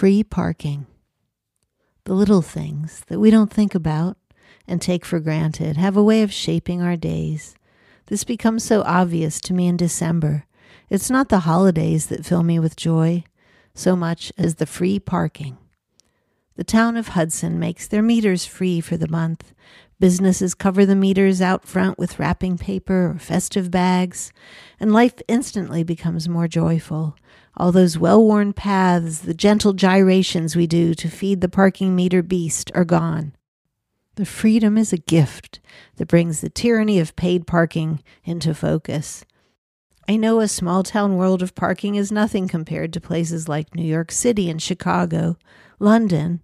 Free parking. The little things that we don't think about and take for granted have a way of shaping our days. This becomes so obvious to me in December. It's not the holidays that fill me with joy so much as the free parking. The town of Hudson makes their meters free for the month. Businesses cover the meters out front with wrapping paper or festive bags, and life instantly becomes more joyful. All those well worn paths, the gentle gyrations we do to feed the parking meter beast are gone. The freedom is a gift that brings the tyranny of paid parking into focus. I know a small town world of parking is nothing compared to places like New York City and Chicago, London.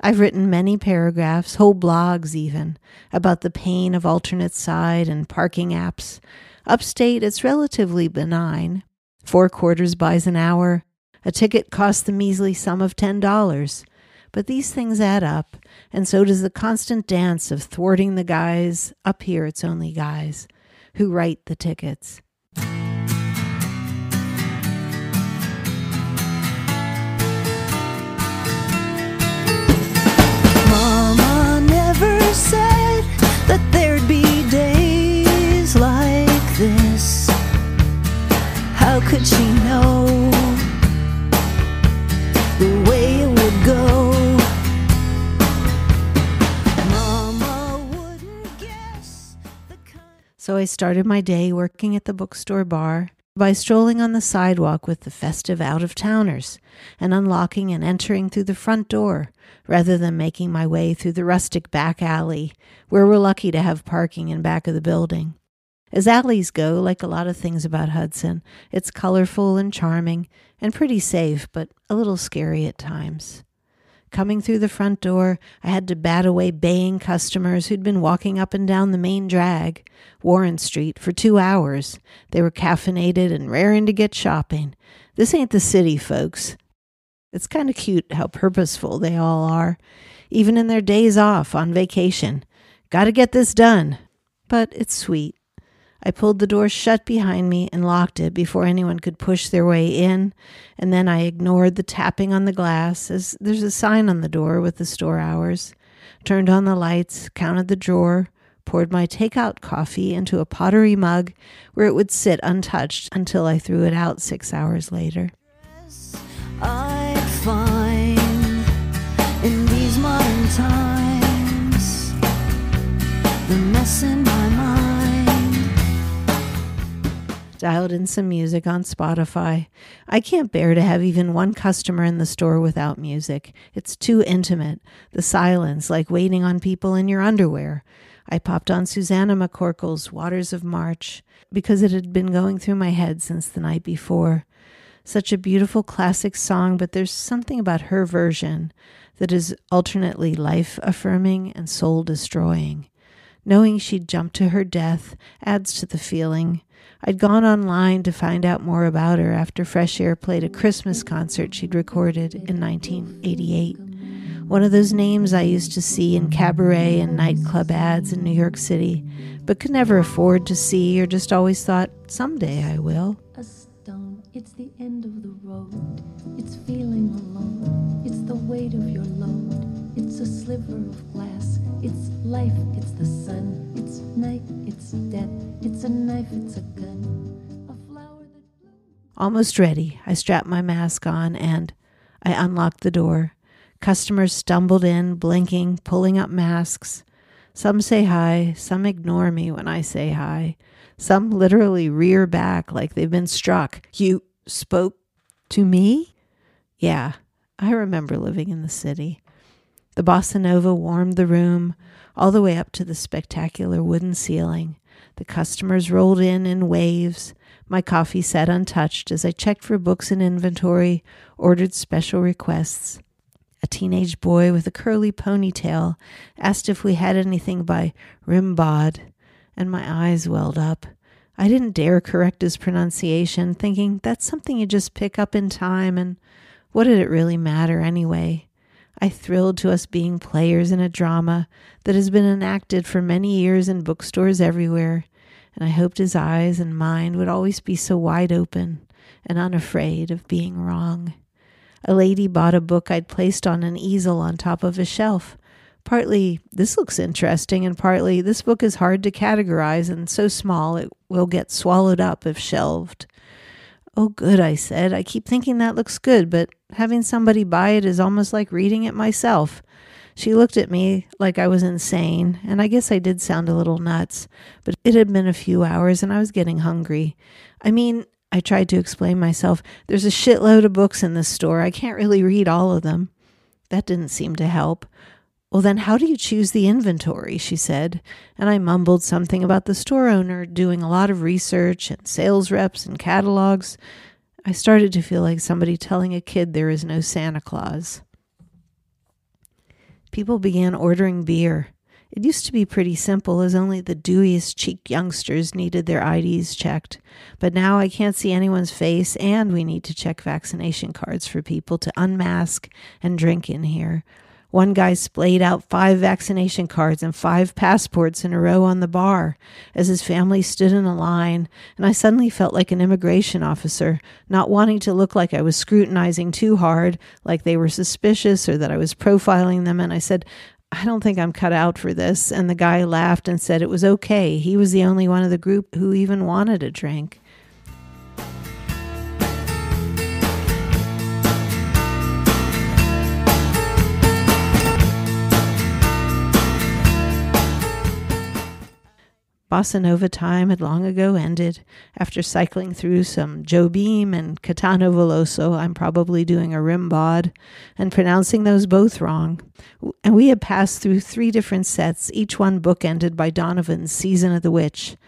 I've written many paragraphs, whole blogs even, about the pain of alternate side and parking apps. Upstate, it's relatively benign. Four quarters buys an hour. A ticket costs the measly sum of $10. But these things add up, and so does the constant dance of thwarting the guys, up here it's only guys, who write the tickets. I started my day working at the bookstore bar by strolling on the sidewalk with the festive out of towners and unlocking and entering through the front door rather than making my way through the rustic back alley where we're lucky to have parking in back of the building. As alleys go, like a lot of things about Hudson, it's colorful and charming and pretty safe, but a little scary at times. Coming through the front door, I had to bat away baying customers who'd been walking up and down the main drag, Warren Street, for two hours. They were caffeinated and raring to get shopping. This ain't the city, folks. It's kind of cute how purposeful they all are, even in their days off on vacation. Gotta get this done. But it's sweet. I pulled the door shut behind me and locked it before anyone could push their way in, and then I ignored the tapping on the glass as there's a sign on the door with the store hours, turned on the lights, counted the drawer, poured my takeout coffee into a pottery mug where it would sit untouched until I threw it out six hours later. I'd dialed in some music on Spotify. I can't bear to have even one customer in the store without music. It's too intimate. The silence, like waiting on people in your underwear. I popped on Susannah McCorkle's Waters of March because it had been going through my head since the night before. Such a beautiful classic song, but there's something about her version that is alternately life affirming and soul destroying. Knowing she'd jumped to her death adds to the feeling. I'd gone online to find out more about her after Fresh Air played a Christmas concert she'd recorded in 1988. One of those names I used to see in cabaret and nightclub ads in New York City, but could never afford to see or just always thought, someday I will. a stone. It's the end of the road. It's feeling alone. It's the weight of your load. It's a sliver of glass. It's life. It's the sun. It's night. It's death. It's a knife. It's a gun. A flower that. Almost ready, I strapped my mask on and I unlocked the door. Customers stumbled in, blinking, pulling up masks. Some say hi, some ignore me when I say hi. Some literally rear back like they've been struck. You spoke to me? Yeah, I remember living in the city. The bossa nova warmed the room all the way up to the spectacular wooden ceiling. The customers rolled in in waves. My coffee sat untouched as I checked for books and inventory, ordered special requests. A teenage boy with a curly ponytail asked if we had anything by Rimbaud, and my eyes welled up. I didn't dare correct his pronunciation, thinking that's something you just pick up in time, and what did it really matter anyway? I thrilled to us being players in a drama that has been enacted for many years in bookstores everywhere, and I hoped his eyes and mind would always be so wide open and unafraid of being wrong. A lady bought a book I'd placed on an easel on top of a shelf. Partly, this looks interesting, and partly, this book is hard to categorize and so small it will get swallowed up if shelved. Oh, good, I said. I keep thinking that looks good, but having somebody buy it is almost like reading it myself. She looked at me like I was insane, and I guess I did sound a little nuts, but it had been a few hours and I was getting hungry. I mean, I tried to explain myself. There's a shitload of books in this store. I can't really read all of them. That didn't seem to help. Well, then, how do you choose the inventory? She said. And I mumbled something about the store owner doing a lot of research and sales reps and catalogs. I started to feel like somebody telling a kid there is no Santa Claus. People began ordering beer. It used to be pretty simple, as only the dewiest cheeked youngsters needed their IDs checked. But now I can't see anyone's face, and we need to check vaccination cards for people to unmask and drink in here. One guy splayed out five vaccination cards and five passports in a row on the bar as his family stood in a line, and I suddenly felt like an immigration officer, not wanting to look like I was scrutinizing too hard, like they were suspicious or that I was profiling them. And I said, I don't think I'm cut out for this. And the guy laughed and said it was okay. He was the only one of the group who even wanted a drink. Bossa Nova time had long ago ended. After cycling through some Jobim and Caetano Veloso, I'm probably doing a Rimbaud and pronouncing those both wrong. And we had passed through three different sets, each one bookended by Donovan's Season of the Witch.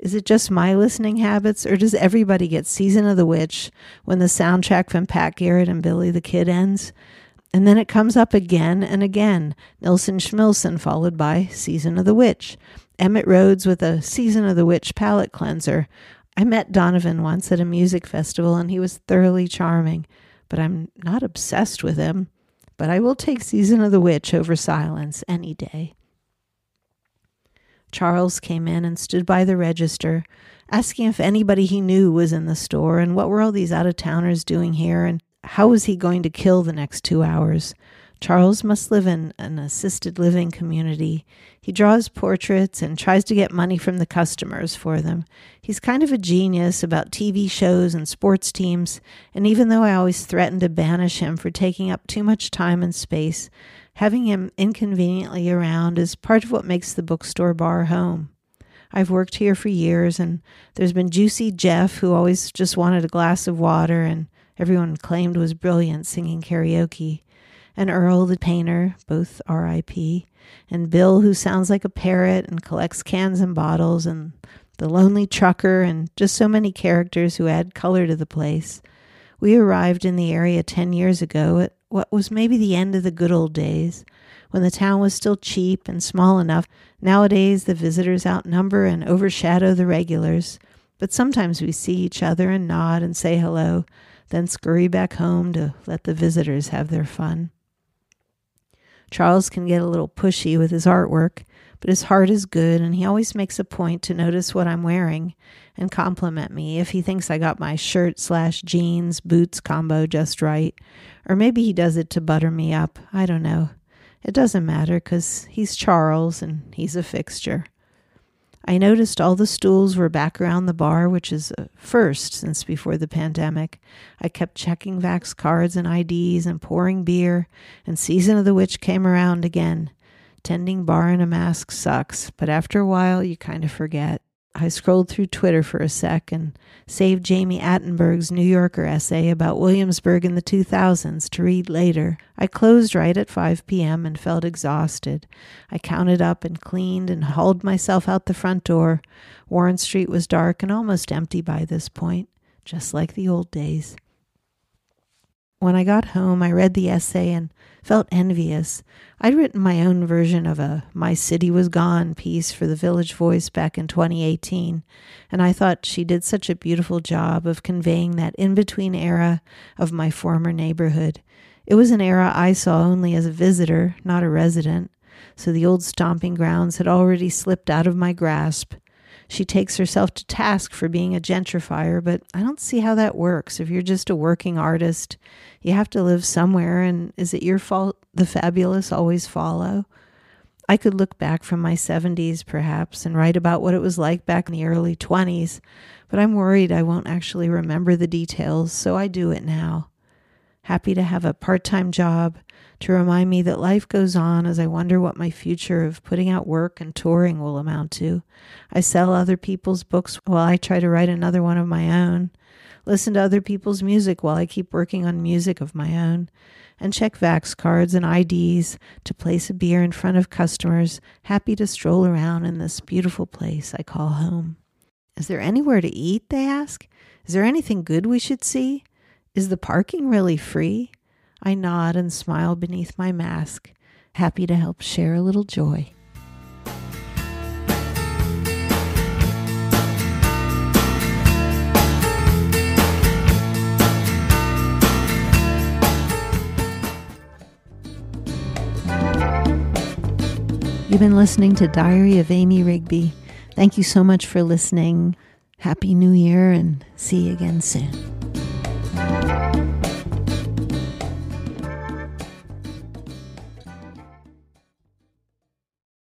Is it just my listening habits, or does everybody get Season of the Witch when the soundtrack from Pat Garrett and Billy the Kid ends? And then it comes up again and again, Nilsson Schmilsson, followed by Season of the Witch. Emitt Rhodes with a Season of the Witch palette cleanser. I met Donovan once at a music festival and he was thoroughly charming, but I'm not obsessed with him. But I will take Season of the Witch over Silence any day. Charles came in and stood by the register, asking if anybody he knew was in the store and what were all these out of towners doing here and how was he going to kill the next two hours. Charles must live in an assisted living community. He draws portraits and tries to get money from the customers for them. He's kind of a genius about TV shows and sports teams, and even though I always threaten to banish him for taking up too much time and space, having him inconveniently around is part of what makes the bookstore bar home. I've worked here for years, and there's been Juicy Jeff, who always just wanted a glass of water and everyone claimed was brilliant singing karaoke and Earl the painter, both R.I.P., and Bill, who sounds like a parrot and collects cans and bottles, and the lonely trucker, and just so many characters who add color to the place. We arrived in the area 10 years ago at what was maybe the end of the good old days, when the town was still cheap and small enough. Nowadays, the visitors outnumber and overshadow the regulars, but sometimes we see each other and nod and say hello, then scurry back home to let the visitors have their fun. Charles can get a little pushy with his artwork, but his heart is good and he always makes a point to notice what I'm wearing and compliment me if he thinks I got my shirt slash jeans boots combo just right. Or maybe he does it to butter me up. I don't know. It doesn't matter because he's Charles and he's a fixture. I noticed all the stools were back around the bar, which is a first since before the pandemic. I kept checking Vax cards and IDs and pouring beer, and Season of the Witch came around again. Tending bar in a mask sucks, but after a while you kind of forget. I scrolled through Twitter for a sec and saved Jami Attenberg's New Yorker essay about Williamsburg in the 2000s to read later. I closed right at 5 p.m. and felt exhausted. I counted up and cleaned and hauled myself out the front door. Warren Street was dark and almost empty by this point, just like the old days. When I got home, I read the essay and felt envious. I'd written my own version of a My City Was Gone piece for the Village Voice back in 2018, and I thought she did such a beautiful job of conveying that in between era of my former neighborhood. It was an era I saw only as a visitor, not a resident, so the old stomping grounds had already slipped out of my grasp. She takes herself to task for being a gentrifier, but I don't see how that works. If you're just a working artist, you have to live somewhere, and is it your fault the fabulous always follow? I could look back from my 70s, perhaps, and write about what it was like back in the early 20s, but I'm worried I won't actually remember the details, so I do it now. Happy to have a part time job to remind me that life goes on as I wonder what my future of putting out work and touring will amount to. I sell other people's books while I try to write another one of my own, listen to other people's music while I keep working on music of my own, and check Vax cards and IDs to place a beer in front of customers, happy to stroll around in this beautiful place I call home. Is there anywhere to eat? They ask. Is there anything good we should see? Is the parking really free? I nod and smile beneath my mask, happy to help share a little joy. You've been listening to Diary of Amy Rigby. Thank you so much for listening. Happy New Year and see you again soon.